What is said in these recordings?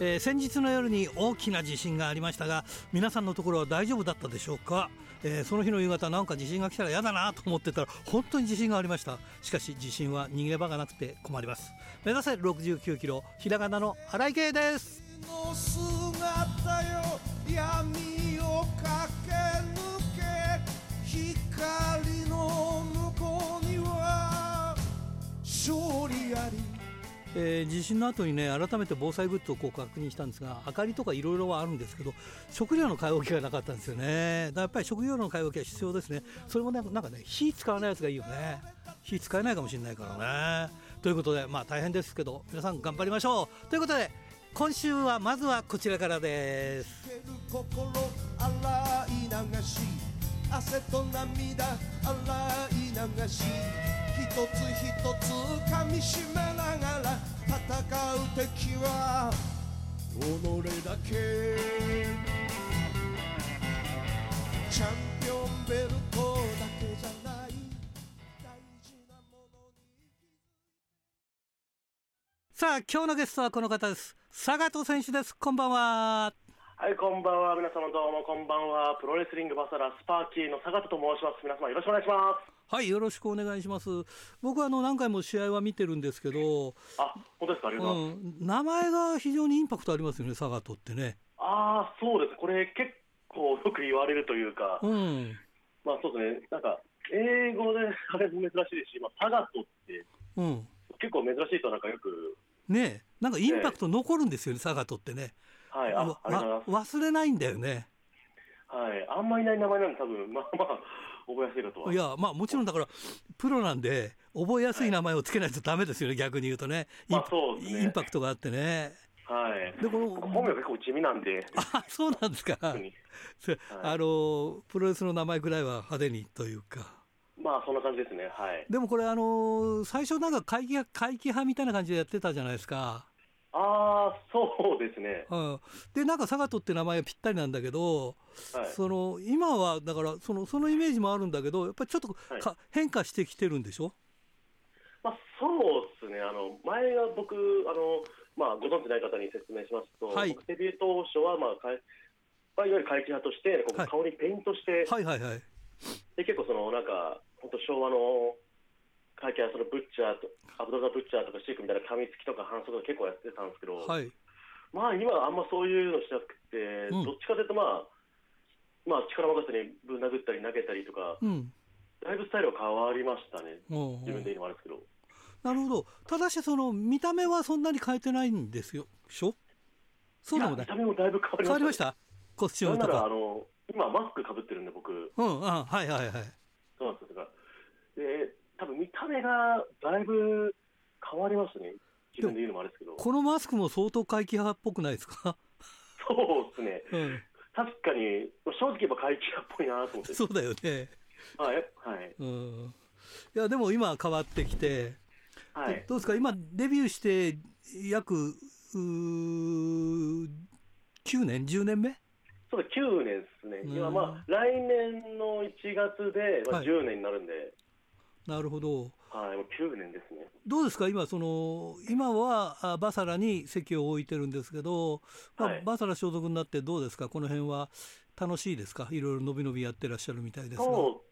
えー、先日の夜に大きな地震がありましたが皆さんのところは大丈夫だったでしょうか、えー、その日の夕方なんか地震が来たら嫌だなと思ってたら本当に地震がありました。しかし地震は逃げ場がなくて困ります。目指せ69キロひらがなの荒井圭です。えー、地震の後にね改めて防災グッズをこう確認したんですが明かりとかいろいろはあるんですけど食料の買い置きがなかったんですよね。だからやっぱり食料の買い置きは必要ですね。それもねなんかね火使わないやつがいいよね。火使えないかもしれないからね。ということでまあ大変ですけど皆さん頑張りましょう。ということで今週はまずはこちらからです汗と涙洗い流し一つ一つ噛みしめながら戦う敵は己だけ。チャンピオンベルトだけじゃない大事なものにさあ今日のゲストはこの方です。佐賀選手です。こんばんは。はい、こんばんは。皆様どうもこんばんは。プロレスリングバサラスパーキーの坂田と申します。皆様よろしくお願いします。はい、よろしくお願いします。僕はあの何回も試合は見てるんですけど、あ、本当ですか？ありがとうございます。うん、名前が非常にインパクトありますよね、サガトってね。ああ、そうです。これ結構よく言われるというか、うん、まあそうですね。なんか英語であれも珍しいですし、まあサガトって、うん、結構珍しいとなんかよく。ねなんかインパクト残るんですよね、ねサガトってね。はい、ああ忘れないんだよね。はい、あんまりない名前なんで、多分 まあまあ、覚えやすいかとは。いや、まあ、もちろんだから、プロなんで、覚えやすい名前をつけないとだめですよね、はい、逆に言うとね、まあそうね、インパクトがあってね。はい、でこの本名結構地味なんで、あそうなんですか、はい、あのプロレスの名前ぐらいは派手にというか。まあそんな感じですね、はい、でもこれ、あの最初、なんか会議会議派みたいな感じでやってたじゃないですか。ああ、そうですね。うん、で、なんかサガトって名前がぴったりなんだけど、はい、その今はだからその、そのイメージもあるんだけど、やっぱりちょっとか、はい、変化してきてるんでしょ？まあ、そうですね、あの前は僕あの、まあ、ご存知ない方に説明しますと、はい、デビュー当初は、まあかいまあ、いわゆる怪奇派として、こ顔にペイントして、はいはいはい、で結構その、なんか、本当、昭和の会見はそのブッチャーと、アブドザ・ブッチャーとかシークみたいな噛みつきとか反則とか結構やってたんですけど、はい、まあ今はあんまそういうのしなくて、うん、どっちかというとまあ、まあ力任せにぶん殴ったり投げたりとか、うん、だいぶスタイルは変わりましたね、自分で言うのもあるんですけど。なるほど、ただしその見た目はそんなに変えてないんですよ、しょ？そうでも見た目もだいぶ変わりました、ね、変わりました？コスチュームとか。あの今マスクかぶってるんで僕。うん、あはいはいはい。そうなんですよ。で多分見た目がだいぶ変わりますね、自分で言うのもあれですけど。このマスクも相当怪奇派っぽくないですか？そうですね、うん、確かに、正直言えば怪奇派っぽいなと思って。そうだよね。はい、はい。うん。いや、でも今変わってきて、はい、どうですか、今、デビューして約う9年、10年目？そう9年ですね、今、まあ、来年の1月で、まあ、10年になるんで、はいなるほど。はい、もう9年ですね。どうですか、今、その、今はバサラに席を置いてるんですけど、まあ、はい、バサラ所属になってどうですか、この辺は楽しいですか、いろいろ伸び伸びやってらっしゃるみたいですが。そ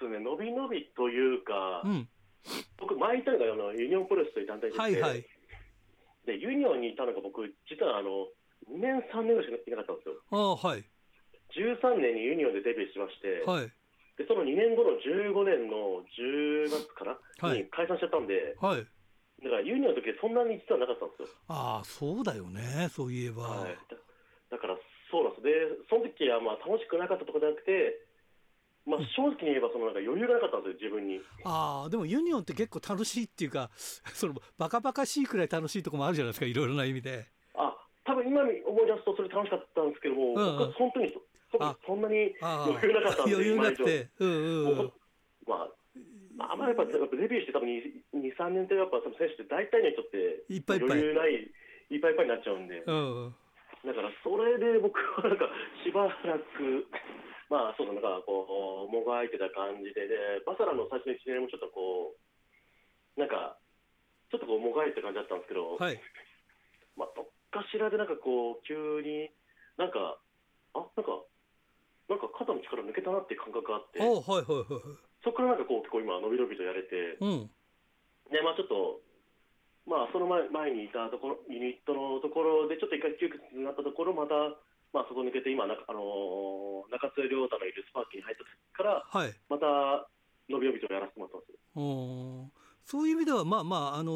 うですね、伸び伸びというか、うん、僕、前いたのがあのユニオンプロレスという団体ではいはい、でユニオンにいたのが僕、実はあの2年、3年ぐらいしかいなかったんですよ。あはい、13年にユニオンでデビューしまして、はいでその2年後の15年の10月かな、はい、に解散しちゃったんで、はい、だからユニオンの時そんなに実はなかったんですよ。ああ、そうだよね、そういえば。はい、だだから、そうなんです、でその時はまあ楽しくなかったとかじゃなくて、まあ、正直に言えばそのなんか余裕がなかったんですよ、自分に。ああ、でもユニオンって結構楽しいっていうか、そのバカバカしいくらい楽しいところもあるじゃないですか、いろいろな意味で。あ多分今思い出すと、それ楽しかったんですけども、うんうん、僕は本当にそんなに余裕なかったんで、余裕なくて、うんうん、まあ、あまりやっぱデビューして多分2、3年とやっぱ選手って大体の人って余裕ない、いっぱいいっぱいになっちゃうんで、うん、だからそれで僕はなんかしばらく、まあ、そうだ、なんかこう、もがいてた感じで、で、バサラの最初の1年もちょっとこう、なんか、ちょっとこう、もがいてた感じだったんですけど、はい。まあ、どっかしらでなんかこう、急に、なんか、あなんか、なんか肩の力抜けたなっていう感覚があって、おはいはいはいはい。そこからなんかこう、結構今、伸び伸びとやれて、うん。で、まあちょっと、まあその前前にいたところ、ユニットのところで、ちょっと一回窮屈になったところ、また、まあそこ抜けて、今、なんかあのー中津亮太のいるスパーキーに入った時から、はい。また、伸び伸びとやらせてもらってます。そういう意味ではまあまああの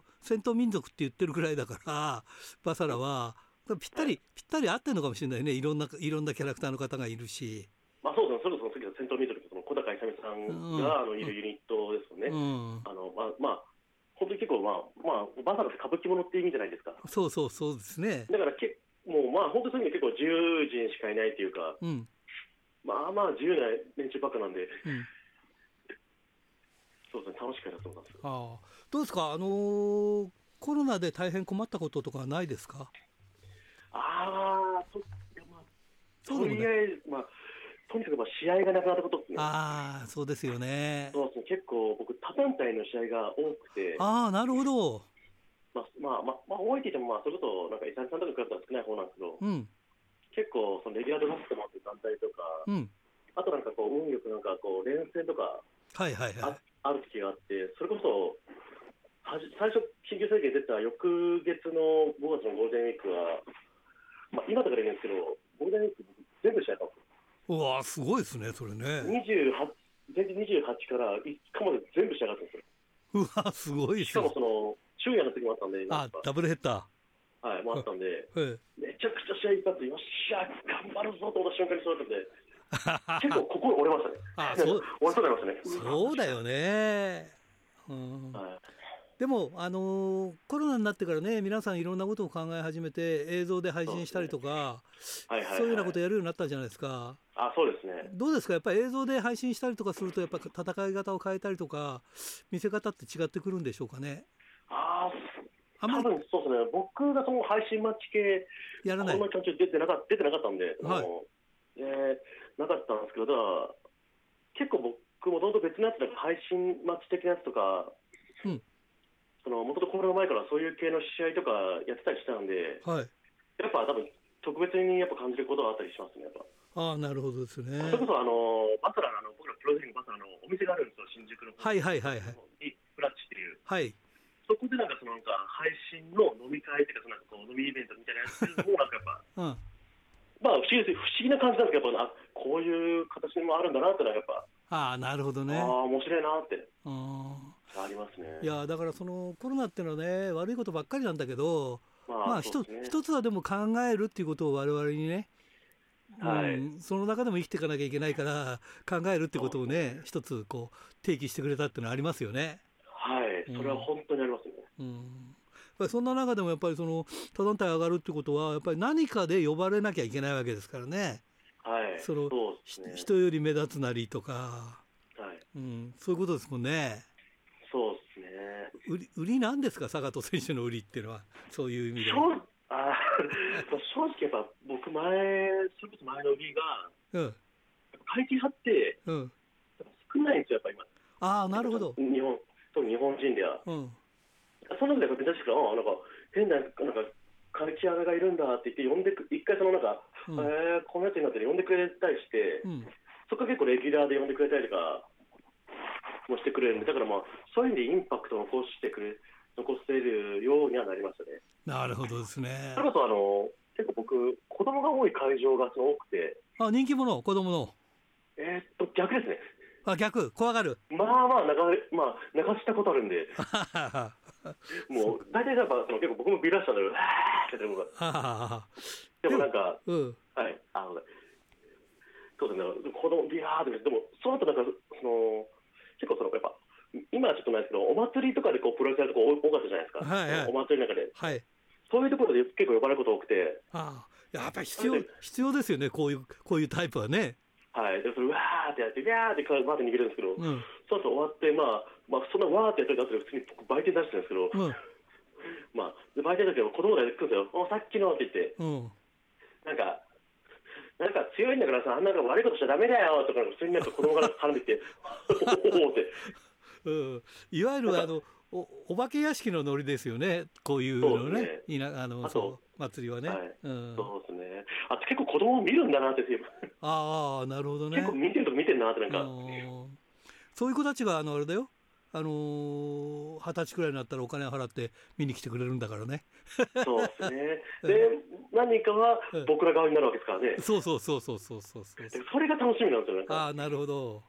ー戦闘民族って言ってるくらいだからバサラはぴったりぴったり合ってるのかもしれないね。いろんないろんなキャラクターの方がいるし、まあそうですね、それこそさっきの戦闘ミドルの小高勇さんが、あのいるユニットですよね。うん、あのまあ、まあ、本当に結構、まあ、まあ、バサラって歌舞伎ものっていう意味じゃないですか。そうそうそうですね。だからけ、もうまあ、本当にそういう意味で結構自由人しかいないっていうか、うん。まあまあ自由な連中ばっかなんで、うん。そうですね、楽しくやらせてもらってます。ああ。どうですか？あのーコロナで大変困ったこととかはないですか？ああ、とまあ、とりあえず、まあ、とにかくまあ試合がなくなったことですね。ああそうですよね。そうですね、結構僕、他団体の試合が多くて、ああなるほど。まあ、まあ、まあ、まあ、多いって言っても、まあ、それこそ、なんか、伊沢さんとかに比べたら少ない方なんですけど、うん。結構、そのレギュラーでマスク持ってる団体とか、うん。あとなんかこう、運よくなんかこう、連戦とかはいはいはあい。ある時があって、それこそ、はじ最初、緊急宣言出た翌月の5月のゴールデンウィークは、まあ、今だから言うんですけど、ゴールデンウィーク、全部試合やったんですよ。うわあすごいですねそれね28前日28から5日まで全部仕上がったんですよ。うわすごいでしかもその、昼夜の時もあったんで、あダブルヘッダはい、もあったんで、めちゃくちゃ試合一発、よっしゃ、頑張るぞと思った瞬間にそうだったんで、え 結構心折れましたね。あそう 折れそうになりましたね。そうだよね。うん、はいでも、あのーコロナになってからね皆さんいろんなことを考え始めて映像で配信したりとかはいはいはい。そういうようなことやるようになったじゃないですか。あ、そうですね。どうですか？やっぱり映像で配信したりとかするとやっぱ戦い方を変えたりとか見せ方って違ってくるんでしょうかね？ああ、多あんまり分そうですね、僕がその配信マッチ系、やらない。この期間中出てなかった出てなかったんで、はい。えーなかったんですけど、だから結構僕もともと別のやつで配信マッチ的なやつとか、うんそのもともとコロナ前からそういう系の試合とかやってたりしたんで、はい。やっぱ多分特別にやっぱ感じることがあったりしますね、やっぱ。ああなるほどですね。それこそあのバサラのあの僕らプロデュースバサラのお店があるんですよ、新宿の。方はいはいはいはい。にフラッチっていう。はい。そこでなんかそのなんか配信の飲み会っていうか、そのなんかこう飲みイベントみたいなやつもなんかやっぱ、うん。まあ不思議です不思議な感じなんですけど、やっぱあこういう形もあるんだなってのはやっぱ、ああなるほどね。ああ面白いなって。うんありますね。いやだからそのコロナっていうのはね悪いことばっかりなんだけどままあ一つ一つはでも考えるっていうことを我々にね、はいうん、その中でも生きていかなきゃいけないから考えるってことをね一つこう提起してくれたっていうのはありますよね。はい、それは本当にありますね。うん、やっぱりそんな中でもやっぱりその他団体上がるってことはやっぱり何かで呼ばれなきゃいけないわけですからね。はい、そのね。人より目立つなりとか、はい、うん、そういうことですもんね。売り売りなんですか？坂戸選手の売りっていうのはそういう意味で正は。あー 正直やっぱ僕前、それこそ前の売りが、うん会計派ってうん、少ないんですよ、やっぱ今。ああなるほど。日本、特に日本人では。うんその中でやっぱ珍しく、あなんか変な、なんか、会計派がいるんだって言って、呼んでく、一回そのなんか、うんえー、このやつになって呼んでくれたりして、うんそこから結構レギュラーで呼んでくれたりとかもしてくれるんで、だからまあ、そういう意味でインパクトを残してくれ、残せるようにはなりましたね。なるほどですね。そ。れこそあの、結構僕、子供が多い会場がすごく多くて、あ人気者？子供の？えーっと、逆ですね。あ逆？怖がる？まあまあ流れ、まあ、流したことあるんで、もう、大体やっぱ、その結構僕もビラしたんだけど、あーってやってるのが、でもなんか、うん。はい、あの、そうですね、子供ビヤーって、でも、その後なんか、その、結構その、やっぱ、今はちょっとないですけど、お祭りとかでこうプロレスやるとこ多かったじゃないですか、はいはい。お祭りの中で、はい。そういうところで結構呼ばれること多くて、ああ。やっぱり必要必要ですよねこういうこういうタイプはね。はい、でそれ、わーってやって、ビャーってバーって逃げるんですけど、うん。そうそう終わって、まあ、まあ、そんなわーってやってる後で普通に僕売店出してるんですけど、うん。まあ、で売店だけど子供が来るんですよ、おさっきのって言って、うん。なんか、なんか強いんだからさ、あんなの悪いことしちゃだめだよとか、普通になんか子供が絡んできて、おおって。うん、いわゆるあのおお化け屋敷のノリですよね、こういうのね、いなあのそう祭りはね、はい。うん、そうですね。あと結構子供見るんだなって、ああ、なるほどね。結構見てると見てるなって、なんか。そういう子たちがあのあれだよ、あのー、二十歳くらいになったらお金払って見に来てくれるんだからね。そうですね。で、何人かは僕ら側になるわけですからね。そうそうそうそうそうそうそれが楽しみなんですよ、ああ、なるほど。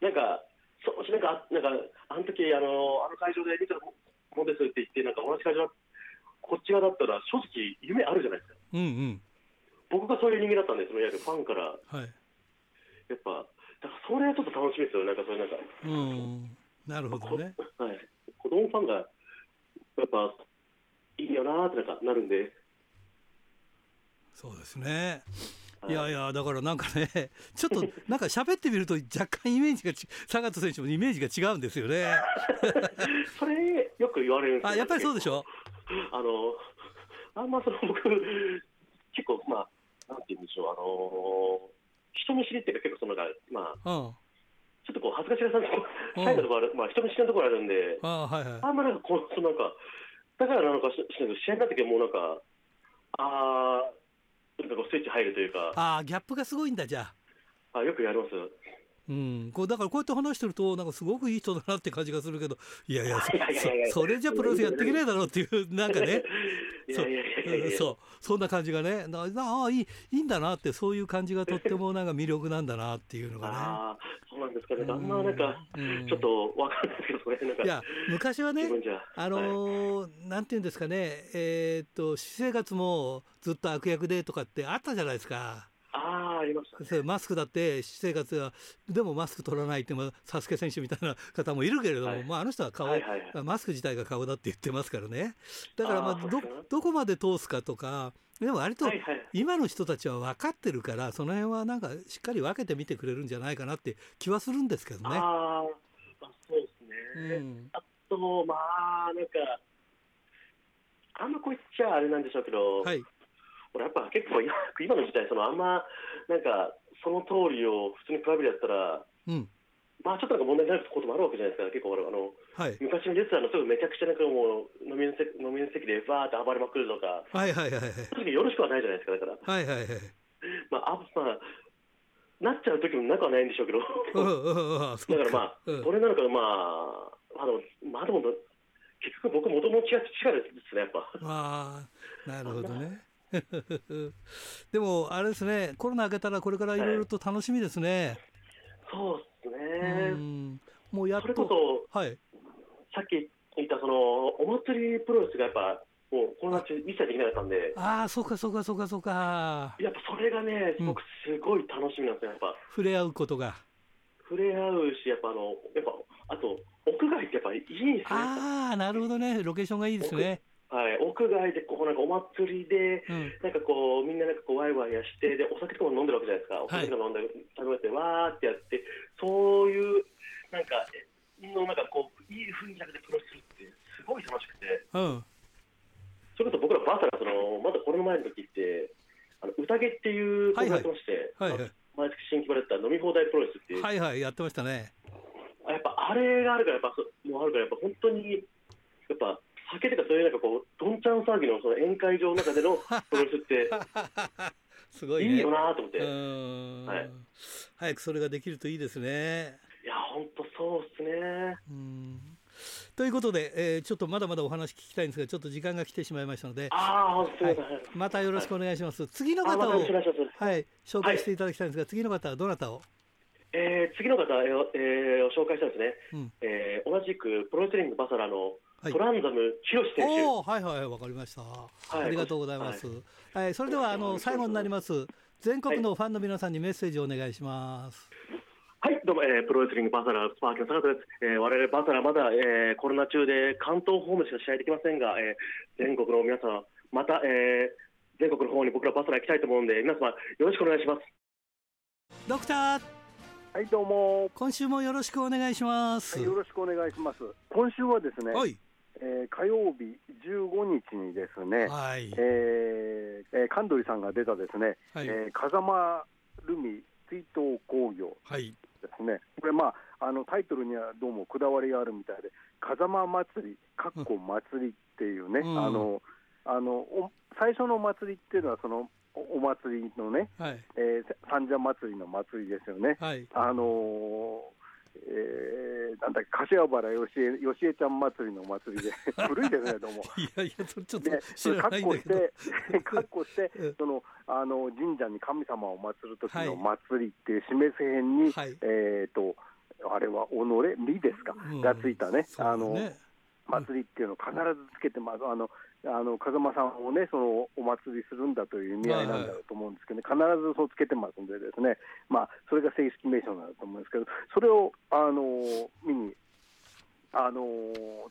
なんか、そうなんか、なんか、あの時あのあの会場で見たもんですって言って、なんか同じ会場、こっち側だったら、正直、夢あるじゃないですか。うんうん。僕がそういう人間だったんですよ、いわゆるファンから。はい。やっぱ、だからそれはちょっと楽しみですよ、なんかそれなんか。うん。なるほどね。はい。子供ファンが、やっぱ、いいよなってなんかなるんで。そうですね。いやいや、だからなんかね、ちょっとなんか喋ってみると、若干イメージがち、坂田選手もイメージが違うんですよね。それ、よく言われるんですあ、やっぱりそうでしょ？あの、あんまその僕、結構、まあ、なんて言うんでしょう、あの人見知りっていうか、結構その、まあ、うんちょっとこう恥ずかしなさそうなところある、まあ、人見知りなところあるんで、あ,、はいはい、あんまなんかこう、そのなんか、だからなのかしないけど、試合になった時はもうなんか、ああ、なんかこうスイッチ入るというか。ああ、ギャップがすごいんだ、じゃあ。あよくやります。うん、こうだからこうやって話してるとなんかすごくいい人だなって感じがするけどいやいやそれじゃプロレスやっていけないだろうっていうなんかね そうそんな感じがねああいいいいんだなってそういう感じがとってもなんか魅力なんだなっていうのがね。あそうなんですかね、あんまなんか、ちょっとわかんないですけど、それなんか。いや、昔はね、あのー、なんていうんですかね、えー、っと、私生活もずっと悪役でとかってあったじゃないですか。りました、ね、マスクだって私生活はでもマスク取らないってサスケ選手みたいな方もいるけれども、はい、まあ、あの人は顔、はいはいはい、マスク自体が顔だって言ってますからね。だからまあどどこまで通すかとかでも割と今の人たちは分かってるからその辺はなんかしっかり分けてみてくれるんじゃないかなって気はするんですけどね。あまあ、そうですね、うん、あとまあなんかあんまこう言っちゃあれなんでしょうけど、はい、俺やっぱ結構今 の時代そのあんまなんかその通りを普通にプライベートやったら、うん、まあちょっとなんか問題になることもあるわけじゃないですか結構あの、はい、昔のレスラーのすぐめちゃくちゃなんかもう飲みの席飲みの席でバーって暴れまくるとか、はいはいはいはい、よろしくはないじゃないですかだから。はいはいはい。まああまあなっちゃう時もなくはないんでしょうけど、だからまあ、これなのか、まあ、あのまあでも、結局、僕、もともと違うですね、やっぱ。ああ、なるほどね。でも、あれですね、コロナ明けたら、これからいろいろと楽しみですね。そうですね。もうやっと。それこそ、はい、さっき言った、その、お祭りプロレスがやっぱ、もうコロナ中、一切できなかったんで。ああ、そうか、そうか、そうか、そうか。やっぱそれがね、僕、すごい楽しみなんですよ、やっぱ。触れ合うことが。触れ合うし、やっぱあの、やっぱ、あと、屋外ってやっぱいいですね。ああ、なるほどね、ロケーションがいいですね。はい、屋外でこうなんかお祭りで、うん、なんかこうみんななんかこうワイワイやしてでお酒とかも飲んでるわけじゃないですか、お酒とか飲んで食べてわーってやってそういうなんかのなんかこういい雰囲気だけでプロレスするってすごい楽しくて、うん、それこそ僕らバーサがそのまだコロナ前の時ってあの宴っていうことやってまして、はいはい。毎月新規バレッタ飲み放題プロレスっていう。はいはい。やってましたね。やっぱあれがあるからやっぱもうあるからやっぱ本当にやっぱ酒とかそういうなんかこうどんちゃん騒ぎのその宴会場の中でのプロレスって すごい、ね、いいよなと思って、はい、早くそれができるといいですね。いや本当そうですね。うん。ということで、えー、ちょっとまだまだお話聞きたいんですがちょっと時間が来てしまいましたのであ、はい、またよろしくお願いします、はい、次の方を、はい、紹介していただきたいんですが、次の方はどなたを？えー、次の方、えーえー、を紹介したんですね、うん、えー、同じくプロレスリングバサラのトランザム広選手。はいはいわかりました。ありがとうございます。はい、それではあの最後になります。全国のファンの皆さんにメッセージをお願いします。はい、どうも、えー、プロレスリングバサラスパーキの坂田です。えー、我々バサラまだ、えー、コロナ中で関東ホームしか試合できませんが、えー、全国の皆さんまた、えー、全国の方に僕らバサラ行きたいと思うんで皆様よろしくお願いします。ドクター。はいどうも今週もよろしくお願いします、はい、よろしくお願いします今週はですね、はいえー、火曜日15日にですね、はい、えー、神取さんが出たですね、はい、えー、風間ルミ追悼工業ですね、はい、これ、まあ、あのタイトルにはどうもこだわりがあるみたいで、風間祭り、かっこ祭りっていうね、うん、あのあの最初の祭りっていうのは、そのお祭りのね、はい、えー、三社祭りの祭りですよね。はい、あのーえー、なんだっけ、柏原よしえよしえちゃん祭りの祭りで、古いですね、どうも。いやいや、ちょっと知らないんだけど。かっこして、そのあの神社に神様を祀る時の祭りっていう示す辺に、はい、えっ、ー、と、あれは己、理ですか、うん、がついたね、ねあの祭りっていうのを必ずつけてます。あのあの風間さんをね、そのお祭りするんだという意味合いなんだろうと思うんですけどね、必ずそうつけてますんで、ですね、まあ、それが正式名称なんだと思うんですけど、それをあの見にあの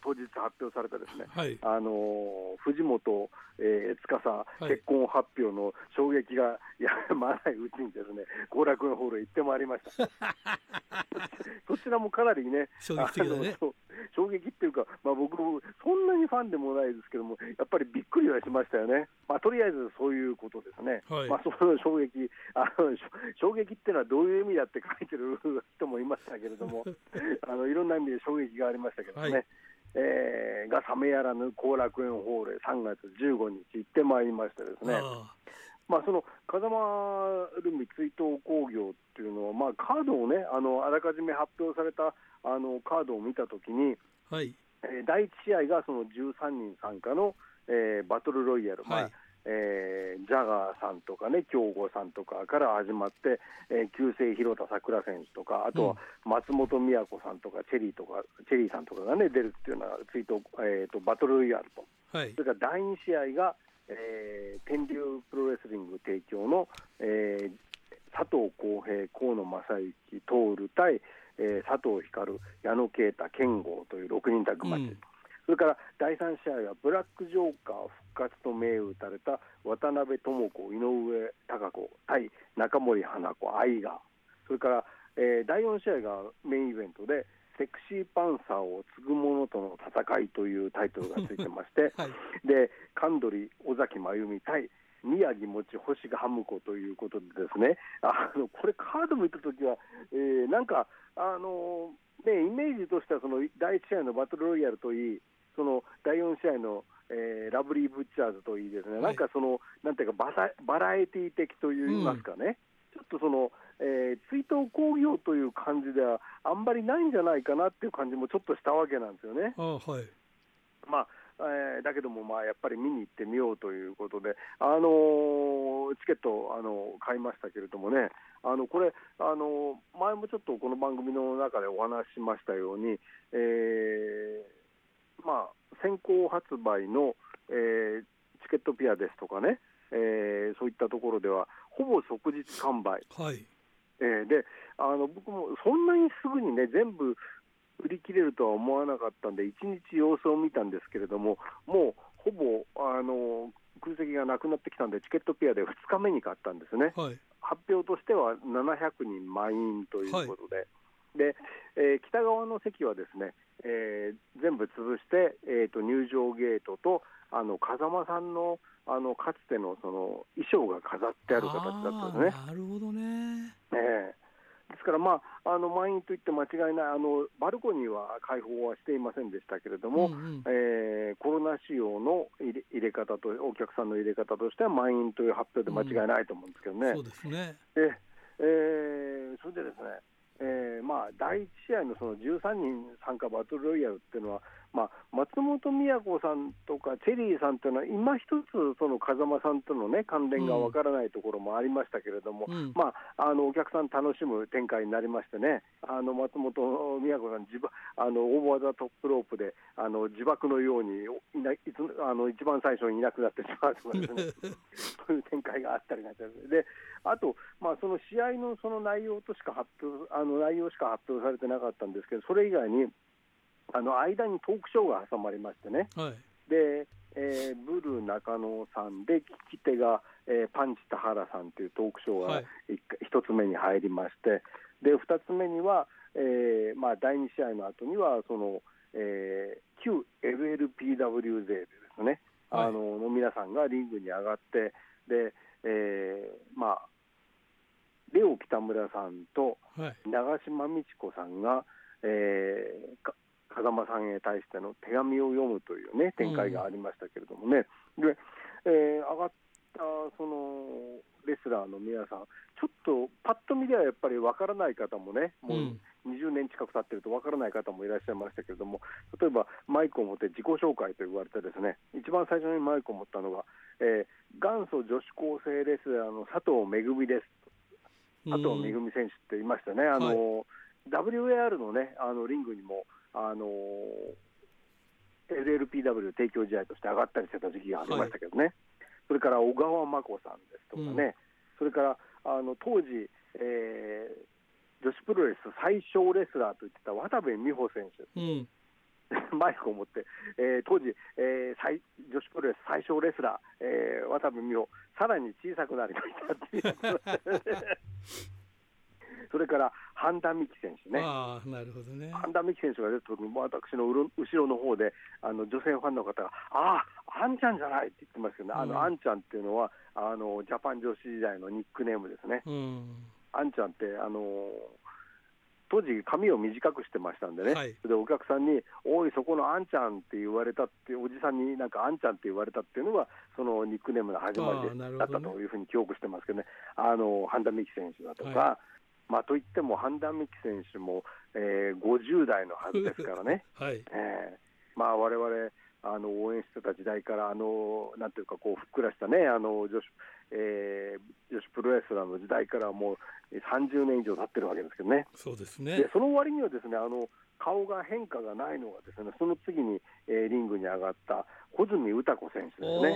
当日発表されたですね、はい、あの藤本、えー、司、結婚発表の衝撃がやまないうちにですね後楽園ホールへ行ってまいりました。そちらもかなりね、衝撃的だね。衝撃っていうか、まあ、僕、そんなにファンでもないですけども、やっぱりびっくりはしましたよね、まあ、とりあえずそういうことですね、はい、まあ、その衝撃あの、衝撃っていうのはどういう意味だって書いてる人もいましたけれども、あのいろんな意味で衝撃がありましたけどね。はいえー、が冷めやらぬ後楽園ホールへ3月15日行ってまいりましてですね、まあ、その風間ルミ追悼興行っていうのは、まあ、カードをね、あのあらかじめ発表されたあのカードを見たときに、はい。えー、第1試合がその13人参加の、えー、バトルロイヤル、はい、まあえー、ジャガーさんとかね、京吾さんとかから始まって、えー、旧姓広田桜選手とか、あとは松本美也子さんとか、チェリーとか、チェリーさんとかがね、出るっていうのは、追悼、えーと、バトルロイヤルと、はい、それから第2試合が、えー、天竜プロレスリング提供の、えー、佐藤浩平、河野正幸、徹対、えー、佐藤光、矢野啓太、健吾という6人タッグマッチ。うんそれから第3試合はブラックジョーカー復活と銘打たれた渡辺智子、井上貴子対中森花子、愛が、それから、えー、第4試合がメインイベントで、セクシーパンサーを継ぐ者との戦いというタイトルがついてまして、はい、で神取尾崎真由美対宮城持ち星がハム子ということでですね。あのこれカード見たときは、えー、なんかあのねイメージとしてはその第1試合のバトルロイヤルといいその第4試合の、えー、ラブリー・ブッチャーズといいですね、はい、なんかその、なんていうかバラ、バラエティー的といいますかね、うん、ちょっとその、えー、追悼興行という感じでは、あんまりないんじゃないかなっていう感じもちょっとしたわけなんですよね。あはい。まあえー、だけども、まあ、やっぱり見に行ってみようということで、あのー、チケット、あの買いましたけれどもね、あのこれ、あの前もちょっとこの番組の中でお話ししましたように、えーまあ、先行発売の、えー、チケットピアですとかね、えー、そういったところでは、ほぼ即日完売、はい。えー、であの僕もそんなにすぐにね、全部売り切れるとは思わなかったんで、1日様子を見たんですけれども、もうほぼあの空席がなくなってきたんで、チケットピアで2日目に買ったんですね、はい、発表としては700人満員ということで。はいで、えー、北側の席はですね、えー、全部潰して、えーと、入場ゲートとあの風間さんのあのかつてのその衣装が飾ってある形だったんですね。なるほどね、えー、ですから、まあ、あの満員といって間違いないあの、バルコニーは開放はしていませんでしたけれども、うんうん、えー、コロナ仕様の入れ入れ方と、お客さんの入れ方としては満員という発表で間違いないと思うんですけどね。うん、そうですね。でえー、それでですね、えーまあ、第1試合のその13人参加バトルロイヤルっていうのは、まあ、松本都さんとかチェリーさんというのは、今一つ、その風間さんとの、ね、関連がわからないところもありましたけれども、うん、まあ、あのお客さん楽しむ展開になりましてね、あの松本都さん自分あの、大技トップロープであの自爆のようにいないつあの一番最初にいなくなってしまうとかですね、そういう展開があったりなんて。であと、まあ、その試合のその内容としか発表あの内容しか発表されてなかったんですけど、それ以外に、あの間にトークショーが挟まりましてね、はい、でえー、ブルー中野さんで、聞き手が、えー、パンチ田原さんというトークショーが 1,、つ目に入りまして、で2つ目には、えーまあ、第2試合の後にはその、えー、旧 LLPWJ でですね、はい、あのの皆さんがリングに上がって、で、えー、まあ、レオ北村さんと長嶋美智子さんが、えー、風間さんへ対しての手紙を読むというね、展開がありましたけれどもね、うん、で、えー、上がったそのレスラーの皆さん、ちょっとパッと見ではやっぱりわからない方もね、もう20年近く経ってるとわからない方もいらっしゃいましたけれども、例えばマイクを持って自己紹介と言われて、ですね一番最初にマイクを持ったのが、えー、元祖女子高生レスラーの佐藤めぐみです佐藤めぐみ選手って言いましたね、あの、はい、WAR のねあのリングにも、あの LLPW 提供試合として上がったりしてた時期がありましたけどね、はい、それから小川真子さんですとかね、うん、それからあの当時、えー、女子プロレス最小レスラーと言ってた渡部美穂選手、うん、マイクを持って、えー、当時、えー、最女子プロレス最小レスラー、えー、渡部美穂、さらに小さくなりましたっていう それから半田美希選手ね、あなるほどね。半田美希選手が出た時に、私の後ろの方であの女性ファンの方が、ああ、あんちゃんじゃないって言ってますけどね、うん、あのあんちゃんっていうのはあの、ジャパン女子時代のニックネームですね。うん、あんちゃんってあの当時、髪を短くしてましたんでね、はい、でお客さんに、おい、そこのあんちゃんって言われたって、おじさんになんかあんちゃんって言われたっていうのが、そのニックネームの始まりだったというふうに記憶してますけどね、あの半田美希選手だとか、はい、まあ、といっても半田美希選手も、えー、50代のはずですからね。はいえーまあ、我々あの応援してた時代から、あのなんていうか、こうふっくらしたね、あの女子えー、女子プロレスラーの時代からもう30年以上経ってるわけですけどね、そうですねでその割にはですねあの顔が変化がないのが、ですねその次に、えー、リングに上がった穂積詩子選手ですね。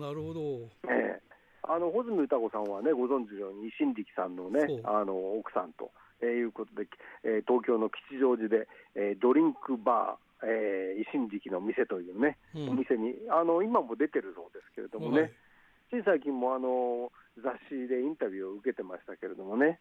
なるほど、えーあの穂積詩子さんはね、ご存知のように、新力さんのね、あの奥さんと、えー、いうことで、えー、東京の吉祥寺で、えー、ドリンクバー、えー、維新力の店というね、うん、お店にあの今も出てるそうですけれどもね、はい。つい最近もあの雑誌でインタビューを受けてましたけれどもね、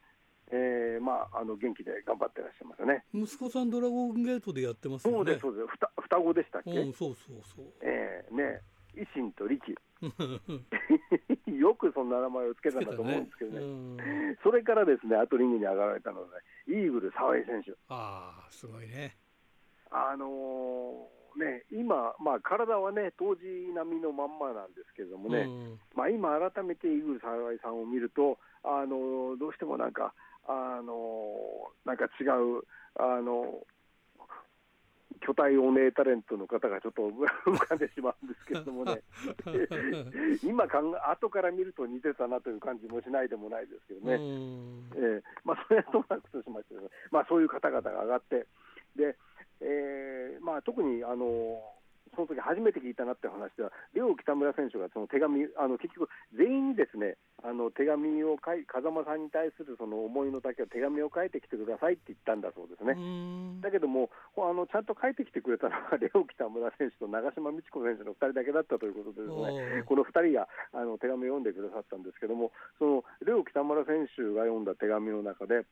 えー、まあ、あの元気で頑張ってらっしゃいますね。息子さん、ドラゴンゲートでやってますよね。そうです、そうです、ふた双子でしたっけ、うん、そうそうそう。えー、ね、維新と力、よくそんな名前をつけたんだと思うんですけどね、ね。それからですね、あとリングに上がられたのは、ね、イーグル澤井選手。ああ、すごいね。あのーね、今、まあ、体はね、当時並みのまんまなんですけれどもね、うん、まあ、今、改めてイーグル沢井さんを見ると、あのどうしてもなんか、あのなんか違う、あの巨体お姉タレントの方がちょっと 浮かんでしまうんですけれどもね、今かん、後から見ると似てたなという感じもしないでもないですけどね、えーまあ、それはともなくとしまして、ね、まあ、そういう方々が上がって、でえーまあ、特にあのその時初めて聞いたなって話では、両北村選手がその手紙、あの結局、全員にですねあの手紙を書い、風間さんに対するその思いの丈を手紙を書いてきてくださいって言ったんだそうですね。だけどもあの、ちゃんと書いてきてくれたのは、両北村選手と長嶋美智子選手の2人だけだったということで、ですねこの2人があの手紙を読んでくださったんですけども、その両北村選手が読んだ手紙の中で、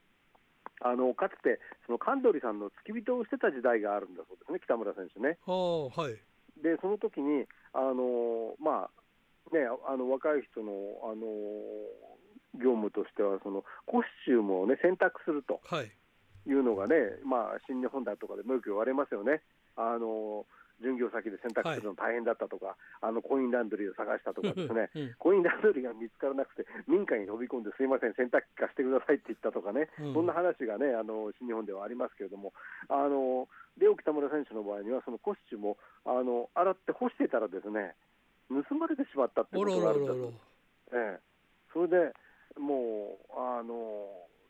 あのかつて、その神取さんの付き人をしてた時代があるんだそうですね、北村選手ね。はい、で、その時にあのまあね、あの若い人のあの業務としては、そのコスチュームを、ね、選択するとい。うのがね、まあ、新日本だとかでもよく言われますよね。あの巡業先で洗濯するの大変だったとか、はい、あのコインランドリーを探したとかですね、うん、コインランドリーが見つからなくて、民家に飛び込んですみません、洗濯機貸してくださいって言ったとかね、うん、そんな話がね、あの新日本ではありますけれども、あのレオ北村選手の場合には、そのコスチュームをあの洗って干してたらですね、盗まれてしまったってことがあるんだと。ええ、それでもうあの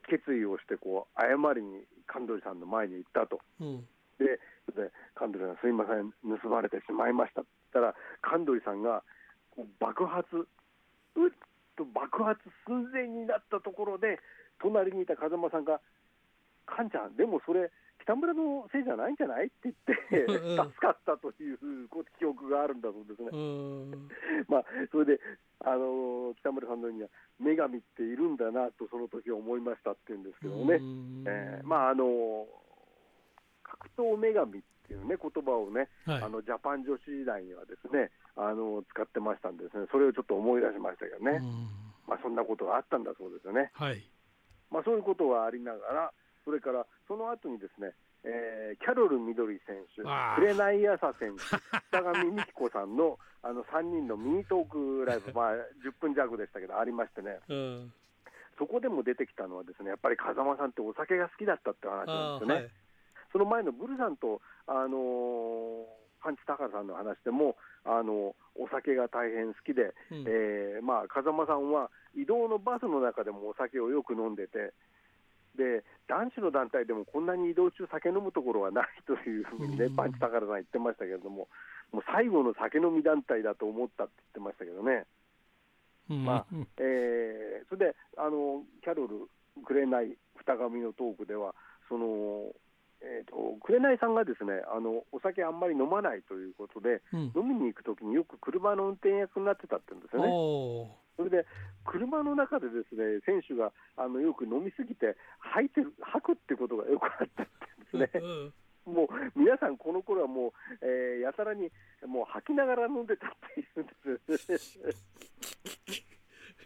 決意をしてこう謝りに神取さんの前に行ったと、うん、でで神取さん、すみません、盗まれてしまいました。って言ったら、神取さんが爆発、うっと爆発寸前になったところで、隣にいた風間さんが、カンちゃん、でもそれ、北村のせいじゃないんじゃないって言って助かったという記憶があるんだそうですね。まあ、それで、あの北村さんのようには、女神っているんだなと、その時思いましたって言うんですけどね。えー、まああの格闘女神っていうね、言葉をね、はい、あのジャパン女子時代にはですね、あの使ってましたんですね、それをちょっと思い出しましたけどね、まあ、そんなことがあったんだそうですよね。はい、まあ、そういうことがありながら、それからその後にですね、えー、キャロルみどり選手、紅朝選手、北上美紀子さんのあの3人のミニトークライブ、まあ、10分弱でしたけど、ありましてね、うん、そこでも出てきたのは、ですねやっぱり風間さんってお酒が好きだったって話なんですよね。はい、その前のブルさんと、あのー、パンチタカさんの話でも、あのお酒が大変好きで、うん、えー、まあ、風間さんは移動のバスの中でもお酒をよく飲んでて、で男子の団体でもこんなに移動中、酒飲むところはないというふうにね、パンチ宝さん言ってましたけれども、もう最後の酒飲み団体だと思ったって言ってましたけどね、まあえー、それであのキャロル、紅二神のトークでは、そのえーと、紅さんがですねあのお酒あんまり飲まないということで、うん、飲みに行くときによく車の運転役になってたって言うんですよね。それで車の中でですね選手があのよく飲みすぎて吐いてる吐くってことがよくあったんですね。うん、もう皆さん、この頃はもう、えー、やたらにもう吐きながら飲んでたっていうんです。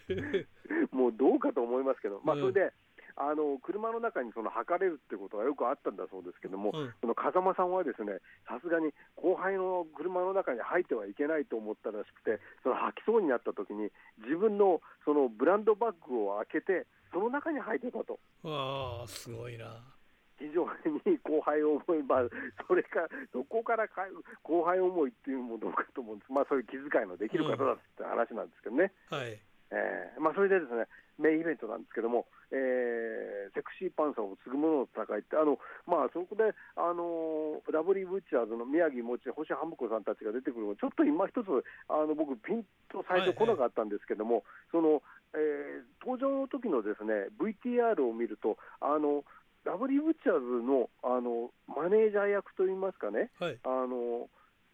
もうどうかと思いますけど、まあ、それで、あの車の中にその測れるってことがよくあったんだそうですけども、うん、その風間さんはですねさすがに後輩の車の中に入ってはいけないと思ったらしくて、その吐きそうになった時に、自分のそのブランドバッグを開けて、その中に入ってたと。わあ、すごいな。非常に後輩思い、まあ、それか、どこからか後輩思いっていうのもどうかと思うんです、まあ、そういう気遣いのできる方だって話なんですけどね。うん、はいえーまあ、それでですね、メインイベントなんですけども、えー、セクシーパンサーを継ぐ者の戦いって、あのまあ、そこで、あのラブリー・ブッチャーズの宮城もち、星ハムコさんたちが出てくるのちょっと今一つ、あの僕、ピンと最初来なかったんですけども、はいはい、そのえー、登場の時のですね VTR を見ると、あのラブリー・ブッチャーズのあのマネージャー役といいますかね、はい、あの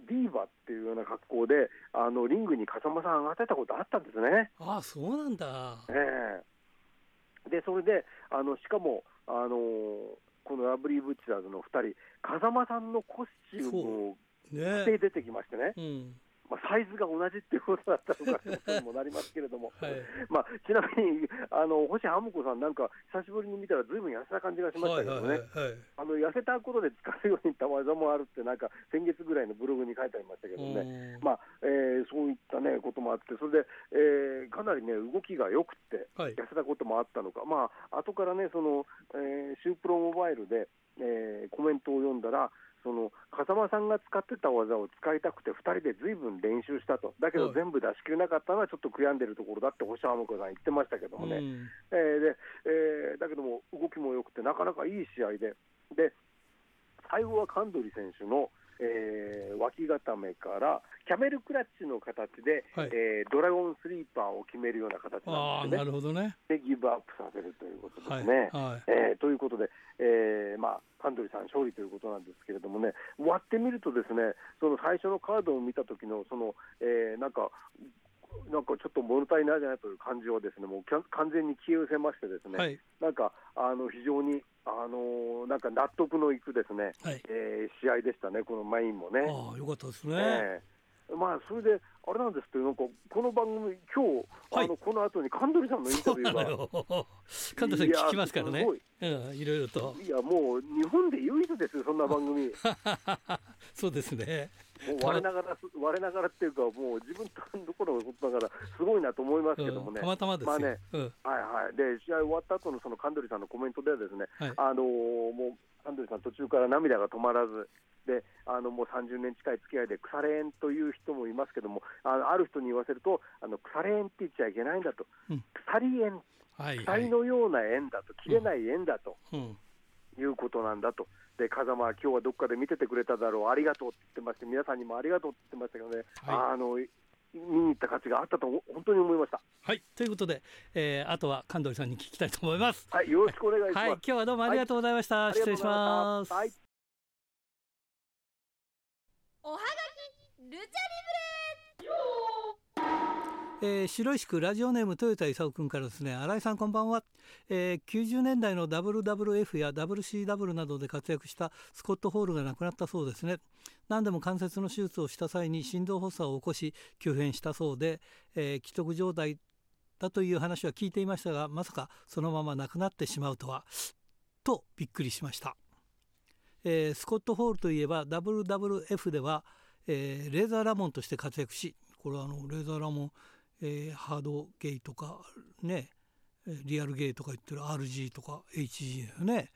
ディーバっていうような格好で、あのリングに風間さん上がってたことあったんですね。ああ、そうなんだ。ええー、で、それで、あのしかも、あのこのラブリー・ブッチャーズの2人、風間さんのコスチュームを着て出てきましてね。うんまあ、サイズが同じっていうことだったのかということにもなりますけれども、はい、まあ、ちなみにあの星ハム子さんなんか、久しぶりに見たら、ずいぶん痩せた感じがしましたけどね、あの痩せたことで使うようにた技もあるって、なんか先月ぐらいのブログに書いてありましたけどね、まあえー、そういった、ね、こともあって、それで、えー、かなりね、動きがよくて、痩せたこともあったのか、はい、まあ後からね、そのえー、シュープロモバイルで、えー、コメントを読んだら、その風間さんが使ってた技を使いたくて、2人でずいぶん練習したと、だけど全部出し切れなかったのはちょっと悔やんでるところだって星浜子さん言ってましたけどもね、うん、えー、でえー、だけども動きもよくて、なかなかいい試合で、で最後は神取選手の、えー、脇固めからキャメルクラッチの形で、はい、えー、ドラゴンスリーパーを決めるような形なんですね。なるほどねでギブアップさせるということですね。はいはい、えー、ということで、えーまあ、カンドリさん勝利ということなんですけれどもね、割ってみるとですね、その最初のカードを見た時のその、えー、なんかなんかちょっと物足りないじゃないという感じはですね、もう完全に消え失せましてですね、はい、なんかあの非常にあのなんか納得のいくですね、はい、えー、試合でしたね、このマインもね。あよかったですね。えーまあ、それで、あれなんですけど、なんかこの番組、今日、はい、あのこの後に神取さんのインタビューが。神取さん聞きますからね。うん、いろいろと。いや、もう日本で唯一ですよ、そんな番組。そうですね。もう我ながら、我ながらっていうか、もう自分のところのことだから、すごいなと思いますけどもね。うん、たまたまですまあね、うん、はいはい。で、試合終わった後のその神取さんのコメントではですね、はい、あのー、もう、神取さん途中から涙が止まらず、であのもう30年近い付き合いで腐れ縁という人もいますけどもあのある人に言わせるとあの腐れ縁って言っちゃいけないんだと、うん、腐り縁、はいはい、のような縁だと切れない縁だと、うん、いうことなんだと。で風間、今日はどっかで見ててくれただろう、ありがとうって言ってまして、皆さんにもありがとうって言ってましたけどね、はい、あの見に行った価値があったと本当に思いました。はいということで、えー、あとは神取さんに聞きたいと思います。はいよろしくお願いします。はい、今日はどうもありがとうございました。はい、失礼します。はいおはがきルチャリブレえー、白石区ラジオネーム豊田勲君からですね新井さんこんばんは、えー、90年代の WWF や WCW などで活躍したスコット・ホールが亡くなったそうですね。何でも関節の手術をした際に心臓発作を起こし急変したそうで、えー、既得状態だという話は聞いていましたがまさかそのまま亡くなってしまうとはとびっくりしました、えー、スコット・ホールといえば WWF では、えー、レーザーラモンとして活躍しこれはあのレーザーラモンえー、ハードゲイとかねリアルゲイとか言ってる RG とか HG だよね、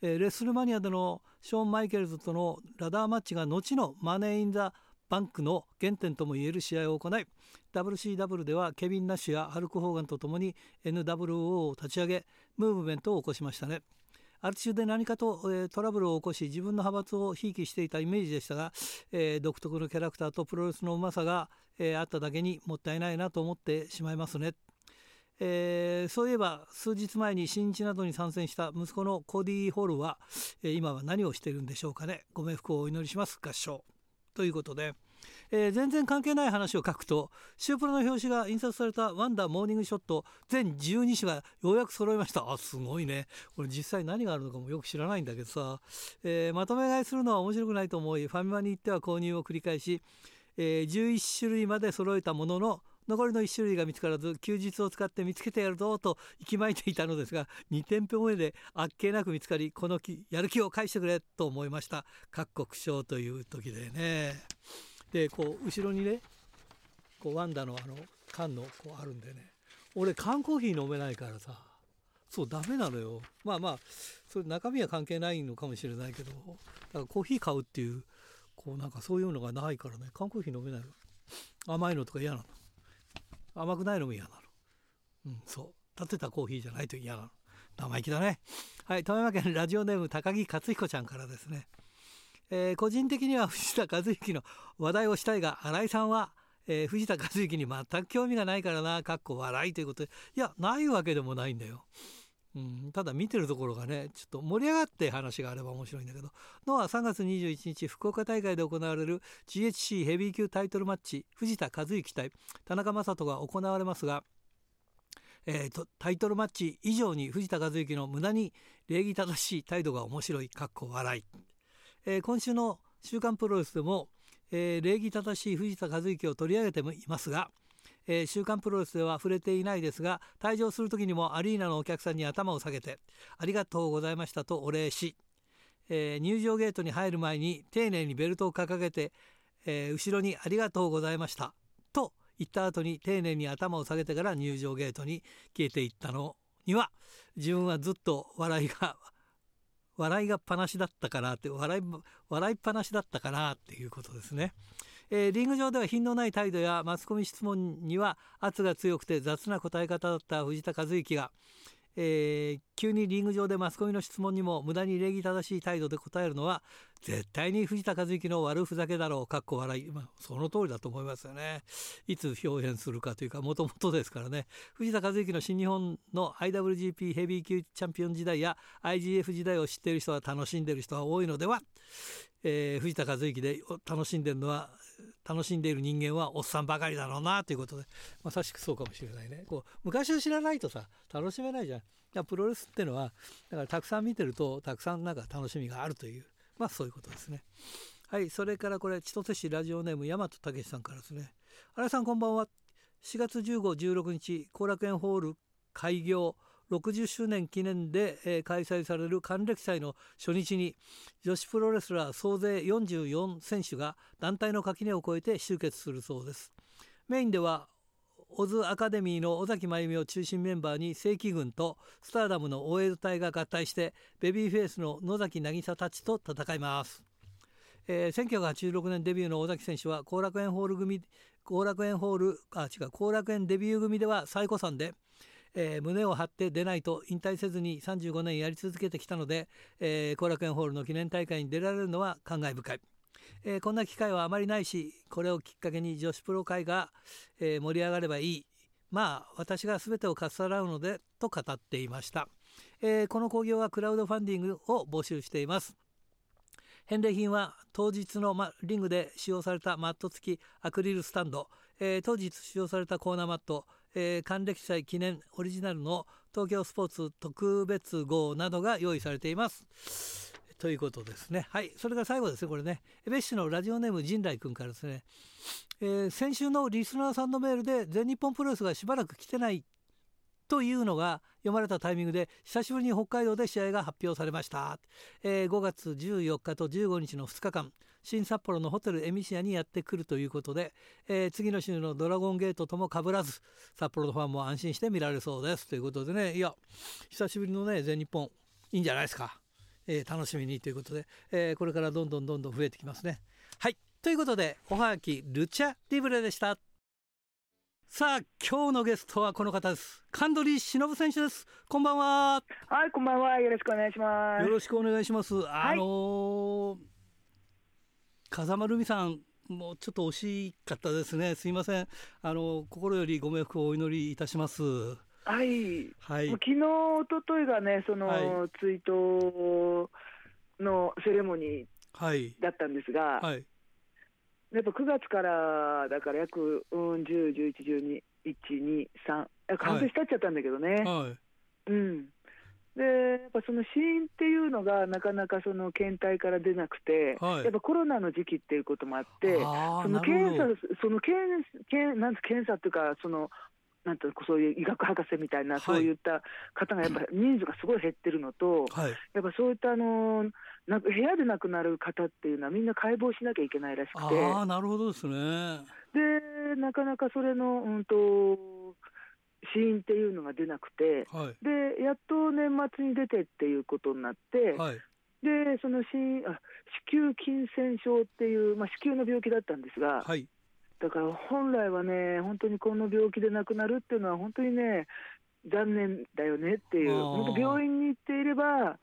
えー、レスルマニアでのショーン・マイケルズとのラダーマッチが後のマネー・イン・ザ・バンクの原点ともいえる試合を行い WCW ではケビン・ナッシュやハルク・ホーガンとともに NWO を立ち上げムーブメントを起こしましたね。アルチューで何かと、えー、トラブルを起こし自分の派閥をひいきしていたイメージでしたが、えー、独特のキャラクターとプロレスのうまさが、えー、あっただけにもったいないなと思ってしまいますね。えー、そういえば数日前に新日などに参戦した息子のコディ・ホールは、えー、今は何をしているんでしょうかね。ご冥福をお祈りします。合唱。ということで、えー、全然関係ない話を書くとシュープロの表紙が印刷されたワンダーモーニングショット全12種がようやく揃いました。あすごいね。これ実際何があるのかもよく知らないんだけどさ、えまとめ買いするのは面白くないと思いファミマに行っては購入を繰り返しえー、11種類まで揃えたものの残りの1種類が見つからず休日を使って見つけてやるぞと息巻いていたのですが2店舗目であっけなく見つかりこのやる気を返してくれと思いました。各国賞という時でね。でこう後ろにねこうワンダのあの缶のこうあるんでね。俺缶コーヒー飲めないからさ。そうダメなのよ。まあまあそれ中身は関係ないのかもしれないけどだからコーヒー買うっていうこうなんかそういうのがないからね缶コーヒー飲めないの。甘いのとか嫌なの。甘くないのも嫌なの。うんそう。立てたコーヒーじゃないと嫌なの。生意気だね。はい富山県ラジオネーム高木克彦ちゃんからですね、えー、個人的には藤田和之の話題をしたいが新井さんはえー、藤田和之に全く興味がないからなかっこ笑いということで。いやないわけでもないんだよ。うん、ただ見てるところがねちょっと盛り上がって話があれば面白いんだけど。のは3月21日福岡大会で行われる GHC ヘビー級タイトルマッチ藤田和幸対田中将人が行われますが、えーと、タイトルマッチ以上に藤田和幸の無駄に礼儀正しい態度が面白いかっこ笑い、えー、今週の「週刊プロレス」でも、えー、礼儀正しい藤田和幸を取り上げてもいますが「えー、週刊プロレスでは触れていないですが退場する時にもアリーナのお客さんに頭を下げてありがとうございましたとお礼し、えー、入場ゲートに入る前に丁寧にベルトを掲げて、えー、後ろにありがとうございましたと言った後に丁寧に頭を下げてから入場ゲートに消えていったのには自分はずっと笑いが笑いがっぱなしだったからって笑い笑いっぱなしだったからっていうことですね。えー、リング上では品のない態度やマスコミ質問には圧が強くて雑な答え方だった藤田和之が、えー、急にリング上でマスコミの質問にも無駄に礼儀正しい態度で答えるのは絶対に藤田和幸の悪ふざけだろうかっこ笑い、まあ、その通りだと思いますよね。いつ表現するかというかもともとですからね。藤田和幸の新日本の IWGP ヘビー級チャンピオン時代や IGF 時代を知っている人は楽しんでる人は多いのでは、えー、藤田和幸で楽しんでるのは楽しんでいる人間はおっさんばかりだろうなということで。まさしくそうかもしれないね。こう昔を知らないとさ楽しめないじゃん。やプロレスっていうのはだからたくさん見てるとたくさんなんか楽しみがあるというまあそういうことですね。はいそれからこれ千歳市ラジオネーム大和武さんからですね。新井さんこんばんは。4月1516日後楽園ホール開業。60周年記念で、えー、開催される還暦祭の初日に女子プロレスラー総勢44選手が団体の垣根を越えて集結するそうです。メインではオズアカデミーの尾崎真由美を中心メンバーに正規軍とスターダムの大江戸隊が合体してベビーフェイスの野崎渚たちと戦います、えー、1986年デビューの尾崎選手は後楽園ホール組後楽園ホールあ違う後楽園デビュー組では最古参でえー、胸を張って出ないと引退せずに35年やり続けてきたので後、えー、楽園ホールの記念大会に出られるのは感慨深い。えー、こんな機会はあまりないしこれをきっかけに女子プロ界が、えー、盛り上がればいい。まあ私が全てをかっさらうのでと語っていました、えー、この興行はクラウドファンディングを募集しています。返礼品は当日の、ま、リングで使用されたマット付きアクリルスタンド、え、当日使用されたコーナーマット、え、還暦祭記念オリジナルの東京スポーツ特別号などが用意されています。ということですね。はい。それが最後ですね、これね。エベッシのラジオネーム陣来君からですね、えー、先週のリスナーさんのメールで全日本プロレスがしばらく来てないというのが読まれたタイミングで久しぶりに北海道で試合が発表されました、えー、5月14日と15日の2日間新札幌のホテルエミシアにやってくるということで、えー、次の週のドラゴンゲートともかぶらず札幌のファンも安心して見られそうですということでね。いや久しぶりのね全日本いいんじゃないですか、えー、楽しみにということで、えこれからどんどんどんどん増えてきますね。はい。ということでおはがきルチャリブレでした。さあ今日のゲストはこの方です。カンドリ忍選手です。こんばんは。はいこんばんは。よろしくお願いします。よろしくお願いします。あのー、風間ルミさんもうちょっと惜しかったですね。すいません。あの心よりご冥福をお祈りいたします。はい、はい、昨日一昨日がねその、はい、追悼のセレモニーだったんですが、はい。やっぱ9月からだから約、うん、10、11、12、1、2、3、半年経っちゃったんだけどね。はい、うんでやっぱその死因っていうのがなかなかその検体から出なくて、はい、やっぱコロナの時期っていうこともあって、その検査、その検検なん検査っていうか、そのなんていうそういう医学博士みたいな、そういった方がやっぱ人数がすごい減ってるのと、はい、やっぱそういったあのな部屋で亡くなる方っていうのは、みんな解剖しなきゃいけないらしくて、あなるほどですね。でなかなかそれの、うんと、死因っていうのが出なくて、はい、でやっと年末に出てっていうことになって、はい、でその死因あ子宮筋腺症っていう、まあ、子宮の病気だったんですが、はい、だから本来はね、本当にこの病気で亡くなるっていうのは、本当にね、残念だよねっていう、本当、病院に行っていれば、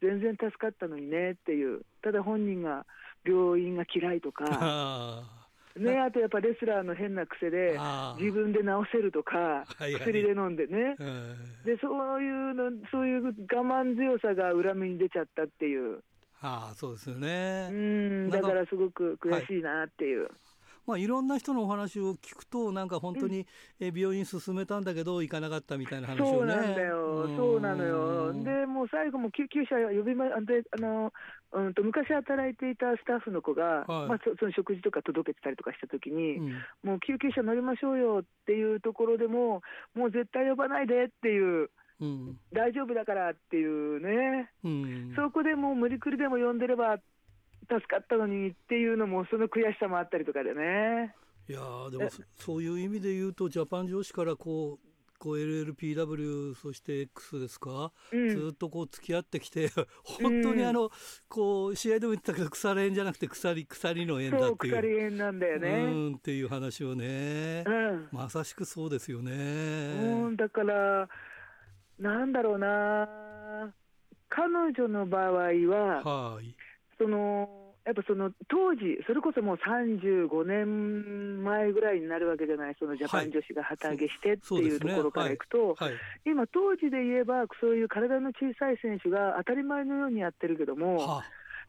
全然助かったのにねっていう、ただ本人が病院が嫌いとか、ね、あとやっぱレスラーの変な癖で、自分で治せるとか、薬で飲んでね、でそういうの、そういう我慢強さが裏目に出ちゃったっていう。あそうですよね。うん。だからすごく悔しいなっていう。はいまあ、いろんな人のお話を聞くとなんか本当に病院進めたんだけど行かなかったみたいな話をね。そうなんだよ、そうなのよ。でもう最後も救急車呼びまであのうんと昔働いていたスタッフの子が、はい、まあ、その食事とか届けてたりとかしたときに、うん、もう救急車乗りましょうよっていうところでも、もう絶対呼ばないでっていう。うん、大丈夫だからっていうね、うん、そこでもう無理くりでも呼んでれば助かったのにっていうのも、その悔しさもあったりとかでね。いやでもそういう意味で言うと、ジャパン女子からこう、こう LLPW そして X ですか、うん、ずっとこう付き合ってきて 本当にあの、うん、こう試合でも言ったけど腐れ縁じゃなくて鎖鎖の縁だっていう。鎖縁なんだよね、うん、っていう話をね、うん、まさしくそうですよね、うん、だからなんだろうな彼女の場合は、はい、そのやっぱその当時、それこそもう35年前ぐらいになるわけじゃない、そのジャパン女子が旗揚げしてっていうところからいくと、今、当時で言えば、そういう体の小さい選手が当たり前のようにやってるけども、はあ、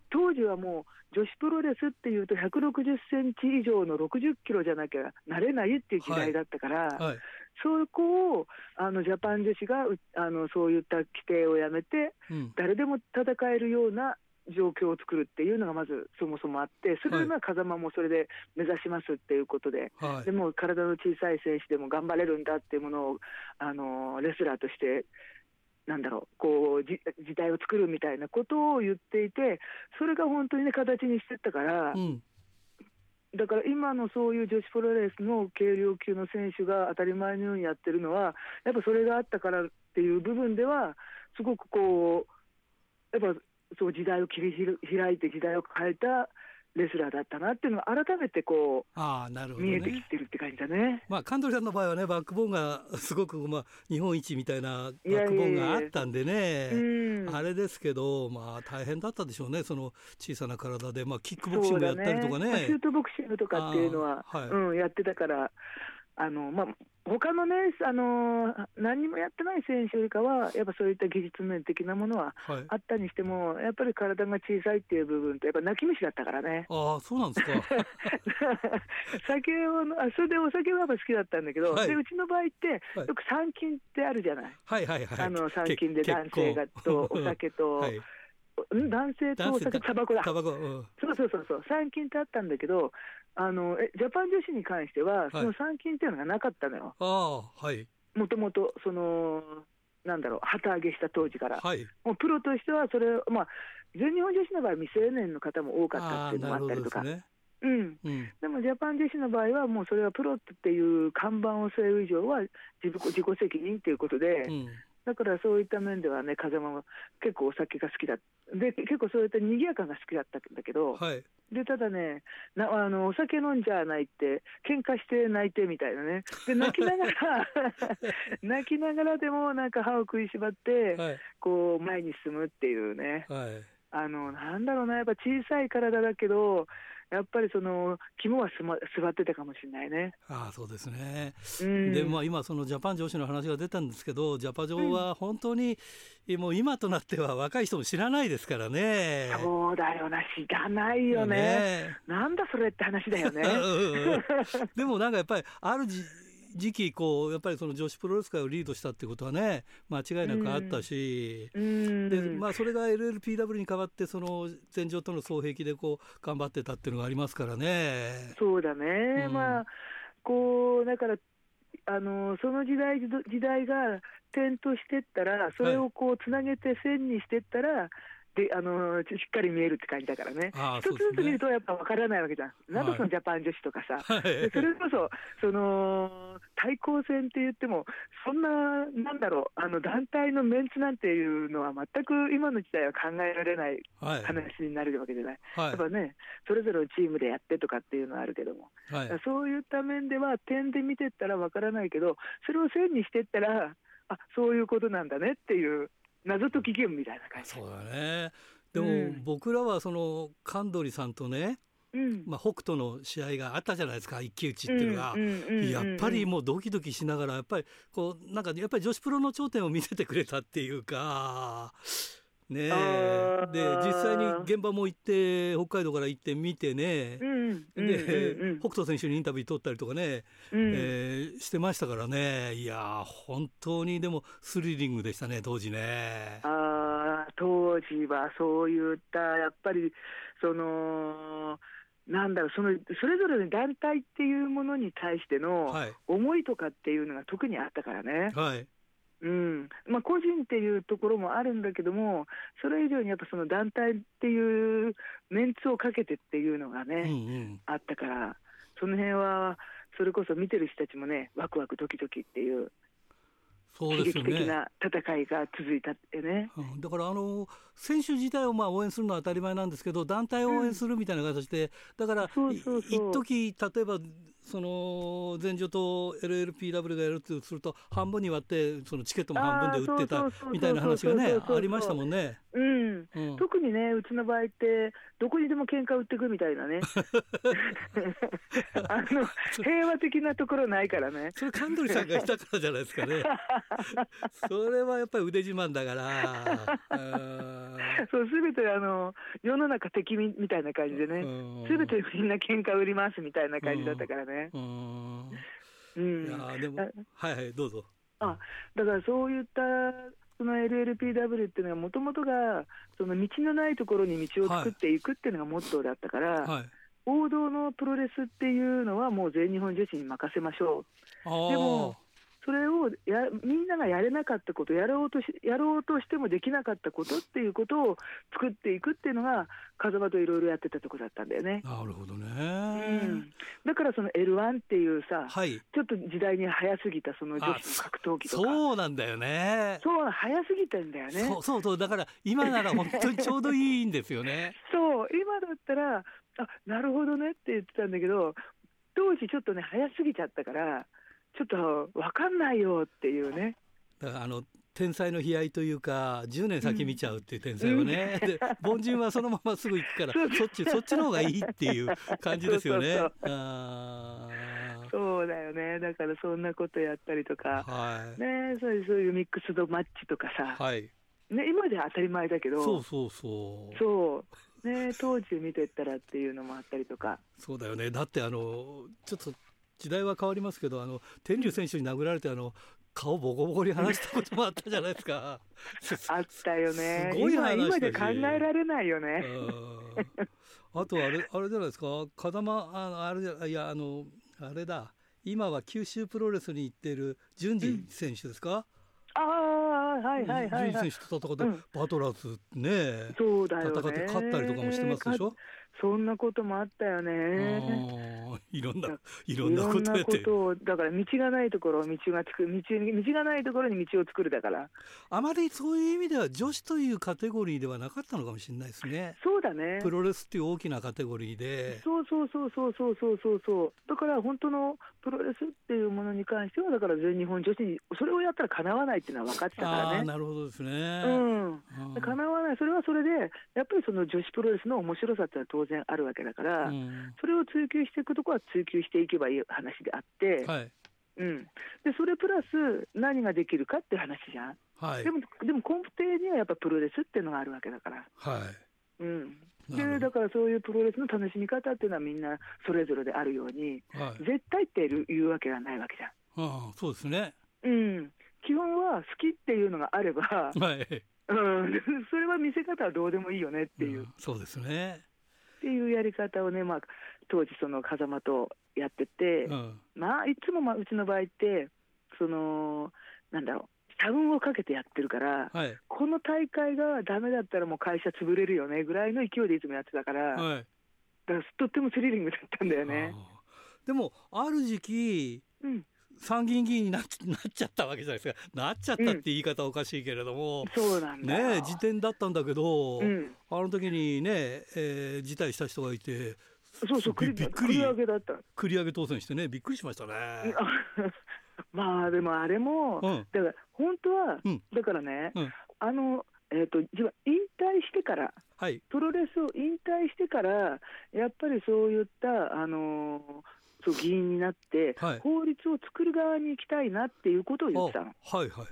当時はもう、女子プロレスっていうと、160センチ以上の60キロじゃなきゃなれないっていう時代だったから、はい。はい、そこをあのジャパン女子があのそういった規定をやめて、うん、誰でも戦えるような状況を作るっていうのがまずそもそもあって、それは風間もそれで目指しますっていうことで、はい、でも体の小さい選手でも頑張れるんだっていうものを、あのレスラーとして、なんだろう、こう時代を作るみたいなことを言っていて、それが本当にね、形にしてったから。うんだから今のそういう女子プロレスの軽量級の選手が当たり前のようにやってるのは、やっぱそれがあったからっていう部分では、すごくこう、やっぱそう時代を切り開いて時代を変えたレスラーだったなっていうのが改めてこうあなるほど、ね、見えてきてるって感じだね。まあカンドリさんの場合はねバックボーンがすごくまあ日本一みたいなバックボーンがあったんでねあれですけどまあ大変だったでしょうねその小さな体でまあキックボクシングやったりとかね。ねシュートボクシングとかっていうのは、はい、うんやってたから。あのまあ他のね、あの何にもやってない選手よりかは、やっぱそういった技術面的なものはあったにしても、はい、やっぱり体が小さいっていう部分と、やっぱ泣き虫だったからね。ああ、そうなんですか。酒をあ、それでお酒はやっぱ好きだったんだけど、はい、でうちの場合って、よく参勤ってあるじゃない。はいはいはい。あの参勤で男性がと お酒と。はい男性とお酒、タバコだ。タバコ、うん、そうそうそうそう、参勤ってあったんだけど、あのえジャパン女子に関しては、その参勤っていうのがなかったのよ。はい。もともと、その、なんだろう、旗揚げした当時から。はい。もうプロとしては、それ、まあ、全日本女子の場合、未成年の方も多かったっていうのもあったりとか。ね、うん、うん、でもジャパン女子の場合は、もうそれはプロっていう看板を据える以上は自己自己責任ということで、うん、だからそういった面ではね、風間は結構お酒が好きだで、結構そういった賑やかが好きだったんだけど、はい、でただねなあの、お酒飲んじゃないって、喧嘩して泣いてみたいなね、で泣きながら 泣きながらでもなんか歯を食いしばって、はい、こう前に進むっていうね、はい、あのなんだろうな、やっぱ小さい体だけど、やっぱりその肝はす、ま、座ってたかもしれないね。ああそうですね。うん、でまあ今そのジャパン女子の話が出たんですけど、ジャパ女は本当に、うん、もう今となっては若い人も知らないですからね。そうだよな知らないよね。ねなんだそれって話だよね。でもなんかやっぱりあるじ時期こうやっぱりその女子プロレス界をリードしたってことはね間違いなくあったし、うん、でまあ、それが LLPW に代わってその戦場との双璧でこう頑張ってたっていうのがありますからね。そうだね、うん、まあこうだからあのその時代時代が点としてったらそれをこうつなげて線にしてったら、はいであのしっかり見えるって感じだからね、一つずつ見るとやっぱ分からないわけじゃん、なんだそのジャパン女子とかさ、はい、それこそその対抗戦って言っても、そんな、なんだろう、あの団体のメンツなんていうのは、全く今の時代は考えられない話になるわけじゃない、はい、やっぱね、それぞれのチームでやってとかっていうのはあるけども、はい、そういった面では、点で見てったら分からないけど、それを線にしてったら、あそういうことなんだねっていう。謎解きゲームみたいな感じ。そうだね。でも、うん、僕らはその神取さんとね、うん、まあ、北斗の試合があったじゃないですか一騎打ちっていうのが、やっぱりもうドキドキしながらやっぱりこうなんかやっぱり女子プロの頂点を見せてくれたっていうかねで実際に現場も行って北海道から行って見てね、うん、で、うん、北斗選手にインタビュー取ったりとかね、うん、えー、してましたからね。いや本当にでもスリリングでしたね当時ね。あ当時はそういったやっぱりそのなんだろうそのそれぞれの団体っていうものに対しての思いとかっていうのが特にあったからね。はいうん。まあ、個人っていうところもあるんだけども、それ以上にやっぱその団体っていうメンツをかけてっていうのがね、うんうん、あったから、その辺は、それこそ見てる人たちもね、ワクワクドキドキっていうそうですよね、的な戦いが続いたってね、うん、だからあの選手自体をまあ応援するのは当たり前なんですけど団体を応援するみたいな形で、だから一時例えばその前女と LLPW がやるとすると半分に割ってそのチケットも半分で売ってたみたいな話がねありましたもんね。うん、うん、特にねうちの場合ってどこにでも喧嘩売ってくみたいなね。あの平和的なところないからね。それ神取さんがいたからじゃないですかね。それはやっぱり腕自慢だから。そうすべてあの世の中敵みみたいな感じでね。すべてみんな喧嘩売りますみたいな感じだったからね。うん、いやでもはいはいどうぞ。あだからそういったその LLPW っていうのはもともとがその道のないところに道を作っていくっていうのがモットーだったから、はい、王道のプロレスっていうのはもう全日本女子に任せましょう。でもそれをやみんながやれなかったことやろうとし、やろうとしてもできなかったことっていうことを作っていくっていうのが、風間といろいろやってたところだったんだよね。なるほどね、うん、だからその L1 っていうさ、はい、ちょっと時代に早すぎたその女子の格闘技とか。そうなんだよね。そう、早すぎてんだよね。そうそうそう、だから今なら本当にちょうどいいんですよね。そう、今だったら、あなるほどねって言ってたんだけど、当時ちょっとね、早すぎちゃったから、ちょっと分かんないよっていうね。だからあの天才の悲哀というか10年先見ちゃうっていう天才はね、うん、で凡人はそのまますぐ行くから そっちそっちの方がいいっていう感じですよね。そうそうだよね、だからそんなことやったりとか、はい、ねそういうそういうミックスドマッチとかさ、はい、ね、今では当たり前だけど、そうそうそう。そう。ね、当時見てったらっていうのもあったりとか。そうだよね。だってあのちょっと時代は変わりますけど、あの天竜選手に殴られてあの顔ボコボコに話したこともあったじゃないですか。あったよね。すごい話今で考えられないよね。あとあれあれじゃないですか。風間ああれじゃいやあのあれだ。今は九州プロレスに行っている順次選手ですか？うんああ、はいはいはい、はい。選手と戦って、うん、バトラーズね、そうだよ戦って勝ったりとかもしてますでしょ？そんなこともあったよね。いろんな、いろんなことやって。ことだから道がないところ、道がつく、道、道がないところに道を作るだから。あまりそういう意味では女子というカテゴリーではなかったのかもしれないですね。そうだね。プロレスっていう大きなカテゴリーで。そうそうそうそうそうそうそうそう。だから本当のプロレスっていうものに関しては、だから全日本女子に、それをやったらかなわないっていうのは分かってたからね。なるほどですね。うん。かなわない。それはそれで、やっぱりその女子プロレスの面白さってのは当然あるわけだから、うん、それを追求していくところは追求していけばいい話であって、はい、うん、でそれプラス何ができるかっていう話じゃん、はい、でもでも根底にはやっぱプロレスっていうのがあるわけだから。はい。うん、でだからそういうプロレスの楽しみ方っていうのはみんなそれぞれであるように、はい、絶対っていうわけがないわけじゃん。ああそうですね、うん、基本は好きっていうのがあれば、はい。うん、それは見せ方はどうでもいいよねっていう。うん、そうですねっていうやり方をね、まあ、当時、その風間とやってて、うん、まあ、いつもまあうちの場合って、そのなんだろう、社運をかけてやってるから、はい、この大会がだめだったらもう会社潰れるよねぐらいの勢いでいつもやってたから、はい、だからとってもスリリングだったんだよね。でもある時期、うん、参議院議員になっちゃったわけじゃないですか。なっちゃったって言い方おかしいけれども、うん、そうなんだ。ね時点だったんだけど、うん、あの時にね、えー、辞退した人がいてそうそうびっくり。繰り上げだった。繰り上げ当選してねびっくりしましたね。まあでもあれも、うん、だから本当は、だからね、あのえーと、自分引退してから、はい、プロレスを引退してから、やっぱりそういった、あのー、そう議員になって、はい、法律を作る側に行きたいなっていうことを言ってたの。はいはい、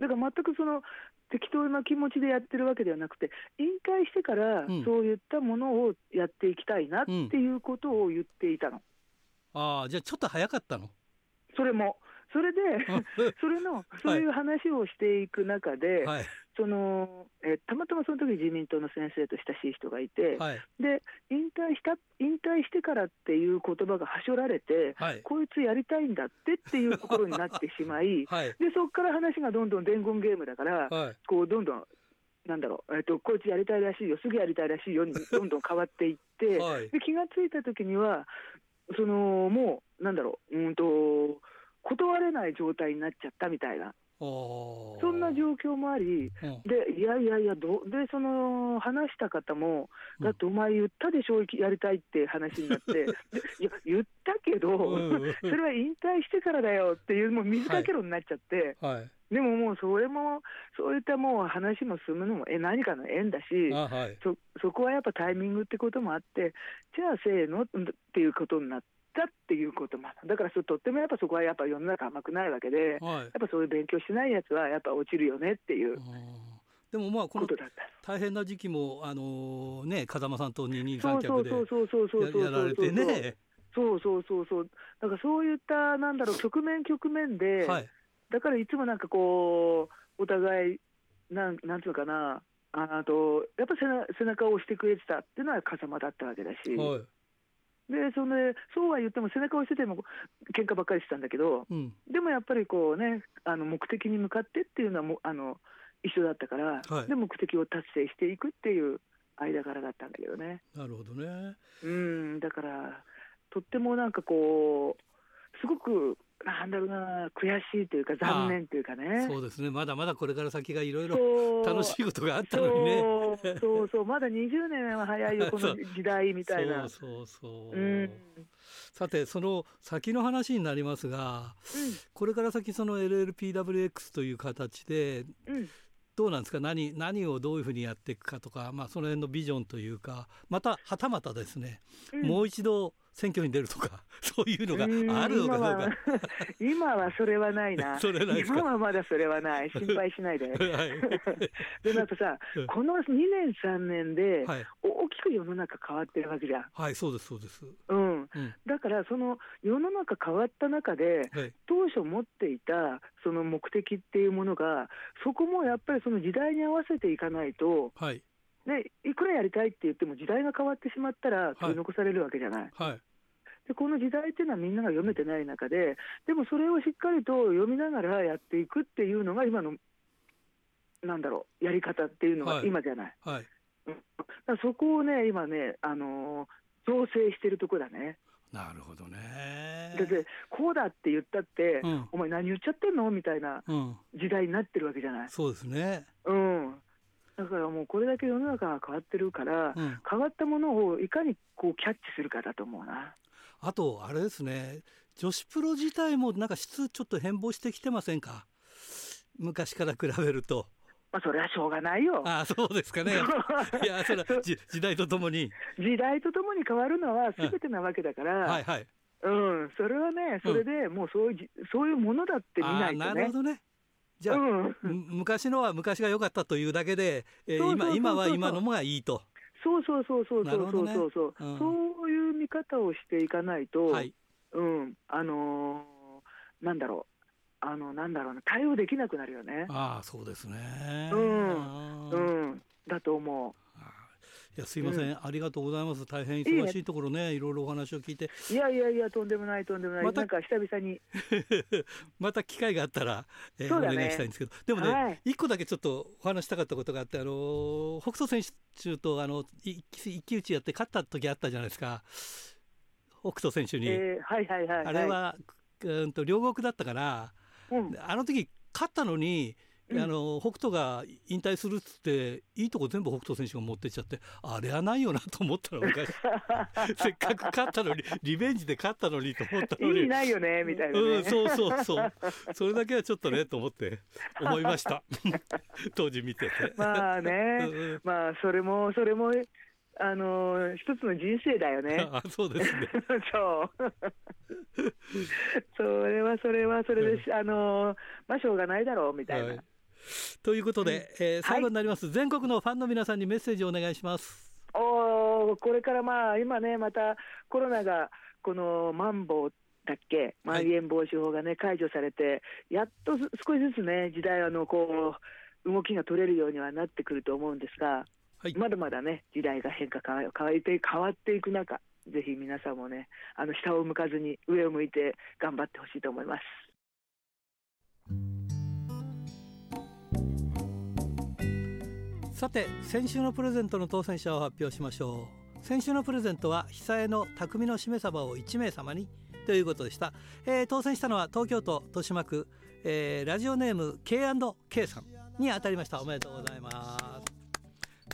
だから全くその適当な気持ちでやってるわけではなくて、引退してからそういったものをやっていきたいなっていうことを言っていたの。うん、ああ、じゃあちょっと早かったの？それも。それで、それの、そういう話をしていく中で、はい、そのえたまたまその時自民党の先生と親しい人がいて、はい、で引退した引退してからっていう言葉がはしょられて、はい、こいつやりたいんだってっていうところになってしまい、でそこから話がどんどん伝言ゲームだから、こうどんどんなんだろう、えーと、こいつやりたいらしいよ、すぐやりたいらしいよに どんどん変わっていって、はい、で気がついたときには、そのもう、なんだろう、うんと、断れない状態になっちゃったみたいな。そんな状況もあり、うん、でいやいやいやど、でその話した方も、だってお前言ったでしょ、やりたいって話になって、いや、言ったけど、それは引退してからだよっていう、もう水かけ論になっちゃって、はい。はい、でももうそれも、そういったもう話も進むのもえ何かの縁だし、はい、そ、そこはやっぱタイミングってこともあって、じゃあせーのっていうことになって。たっていうこともだからそとってもやっぱそこはやっぱ世の中甘くないわけで、はい、やっぱそういう勉強しないやつはやっぱ落ちるよねっていう。でもまあこの大変な時期もあのね風間さんと二人三脚でやられてね。そうそうそうそう。だからそういったなんだろう局面局面で、はい、だからいつもなんかこうお互いなんなんていうかな。あとやっぱ背中を押してくれてたっていうのは風間だったわけだし。はいでそのそうは言っても背中を押してても喧嘩ばっかりしてたんだけど、うん、でもやっぱりこうねあの目的に向かってっていうのはもあの一緒だったから、はい、で目的を達成していくっていう間柄だったんだけどね。なるほどねうんだからとってもなんかこうすごくなんだろうな、悔しいというか、残念というかね。そうですね、まだまだこれから先がいろいろ楽しいことがあったのにね。そうそう まだ20年は早いよ、この時代みたいな。そうそうそう。うん、さて、その先の話になりますが、うん、これから先、その LLPWX という形で、うんどうなんですか？何何をどういうふうにやっていくかとか、まあ、その辺のビジョンというかまたはたまたですね、うん、もう一度選挙に出るとか、そういうのがあるのかどうか。今は それはないな。それない今はまだそれはない。心配しないで。はい、でもやっぱさ、この2年3年で、大きく世の中変わってるわけじゃん。はい、そうです、そうです。うん。うん、だから、その世の中変わった中で、はい、当初持っていたその目的っていうものが、そこもやっぱりその時代に合わせていかないと、はい、ね、いくらやりたいって言っても時代が変わってしまったら取り残されるわけじゃない。はい、はいでこの時代っていうのはみんなが読めてない中で、でもそれをしっかりと読みながらやっていくっていうのが今の、なんだろう、やり方っていうのが今じゃない。はい、はい、そこをね、今ね、あのー、調整してるとこだね。なるほどね。でこうだって言ったって、うん、お前何言っちゃってんの？みたいな時代になってるわけじゃない。そうですね。うん。だからもうこれだけ世の中が変わってるから、うん、変わったものをいかにこうキャッチするかだと思うな。あとあれですね女子プロ自体もなんか質ちょっと変貌してきてませんか？昔から比べると。まあ、それはしょうがないよ。あそうですかね。いや、それは時代とともに。時代とともに変わるのはすべてなわけだから。はいはい。うん、それはね、それでもうそういう、うん、そういうものだって見ないとね。なるほどね。じゃあ、うん、昔のは昔が良かったというだけで、えー、今今は今のもがいいと。そうそうそうそうそうそうそう。そう、うん、そういう見方をしていかないと、はい、うん。あのー、なんだろう。あのなんだろうな対応できなくなるよね。ああそうですね。うん、うん、だと思う。いやすいません、うん、ありがとうございます。大変忙しいところね、いろいろお話を聞いて。いやいやいや、とんでもない、とんでもない、ま、なんか久々に。また機会があったら、えーね、お願いしたいんですけど、でもね、はい、一個だけちょっとお話したかったことがあって、あの北斗選手とあの一騎打ちやって勝った時あったじゃないですか、北斗選手に。えー、はいはいはい、はい、あれは、うんと両国だったから、うん、あの時勝ったのに、あの北斗が引退するっつっていいとこ全部北斗選手が持ってっちゃってあれはないよなと思ったの昔 せっかく勝ったのにリベンジで勝ったのにと思ったのに。意味ないよねみたいな、ね、うん、そうそうそう。それだけはちょっとねと思って思いました。当時見てて。まあね、まあそれもそれもあの一つの人生だよね。あそうですね。そう。それはそれはそれで、あのまあしょうがないだろうみたいな。はいということで、うん、えー、最後になります、はい、全国のファンの皆さんにメッセージをお願いします。おこれからまあ今ねまたコロナがこのマンボウだっけ、まん延防止法がね、解除されて、やっと少しずつね、時代あのこう動きが取れるようにはなってくると思うんですが、はい、まだまだね、時代が変化変わって変わっていく中、ぜひ皆さんもね、あの下を向かずに上を向いて頑張ってほしいと思います。さて先週のプレゼントの当選者を発表しましょう。先週のプレゼントは久江の匠のしめ鯖を1名様にということでした、えー、当選したのは東京都豊島区、えー、ラジオネーム K&K さんに当たりました。おめでとうございます。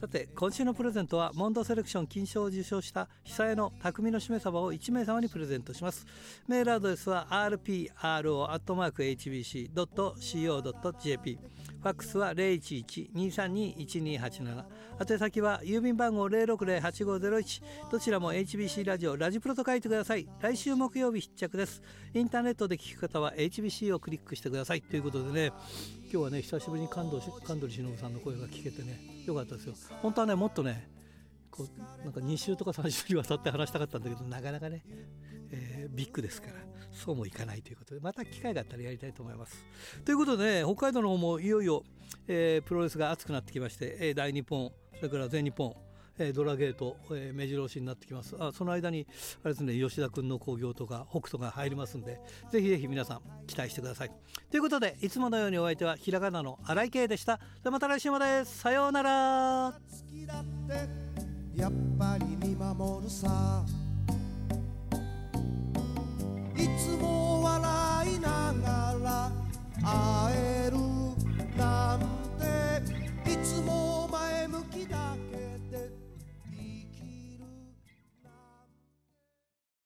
さて今週のプレゼントはモンドセレクション金賞を受賞した久江の匠のしめ鯖を1名様にプレゼントします。メールアドレスは rpro.hbc.co.jp ファックスは011-232-1287宛先は郵便番号060-8501どちらも HBC ラジオラジプロと書いてください。来週木曜日必着です。インターネットで聞く方は HBC をクリックしてください。ということでね。今日はね久しぶりに神取神取忍さんの声が聞けてねよかったですよ本当はねもっとねこうなんか2週とか3週にわたって話したかったんだけどなかなかね、えー、ビッグですからそうもいかないということでまた機会があったらやりたいと思います。ということでね北海道の方もいよいよ、えー、プロレスが熱くなってきまして、え、大日本それから全日本えドラゲート、え目白押しになってきます。あその間にあれですね吉田君の興行とか北斗が入りますんでぜひぜひ皆さん期待してください。ということでいつものようにお相手はひらがなの新井圭でした。でまた来週まで。さようなら。好きだってやっぱり見守るさ。いつも笑いながら会えるなんていつも前向きだけ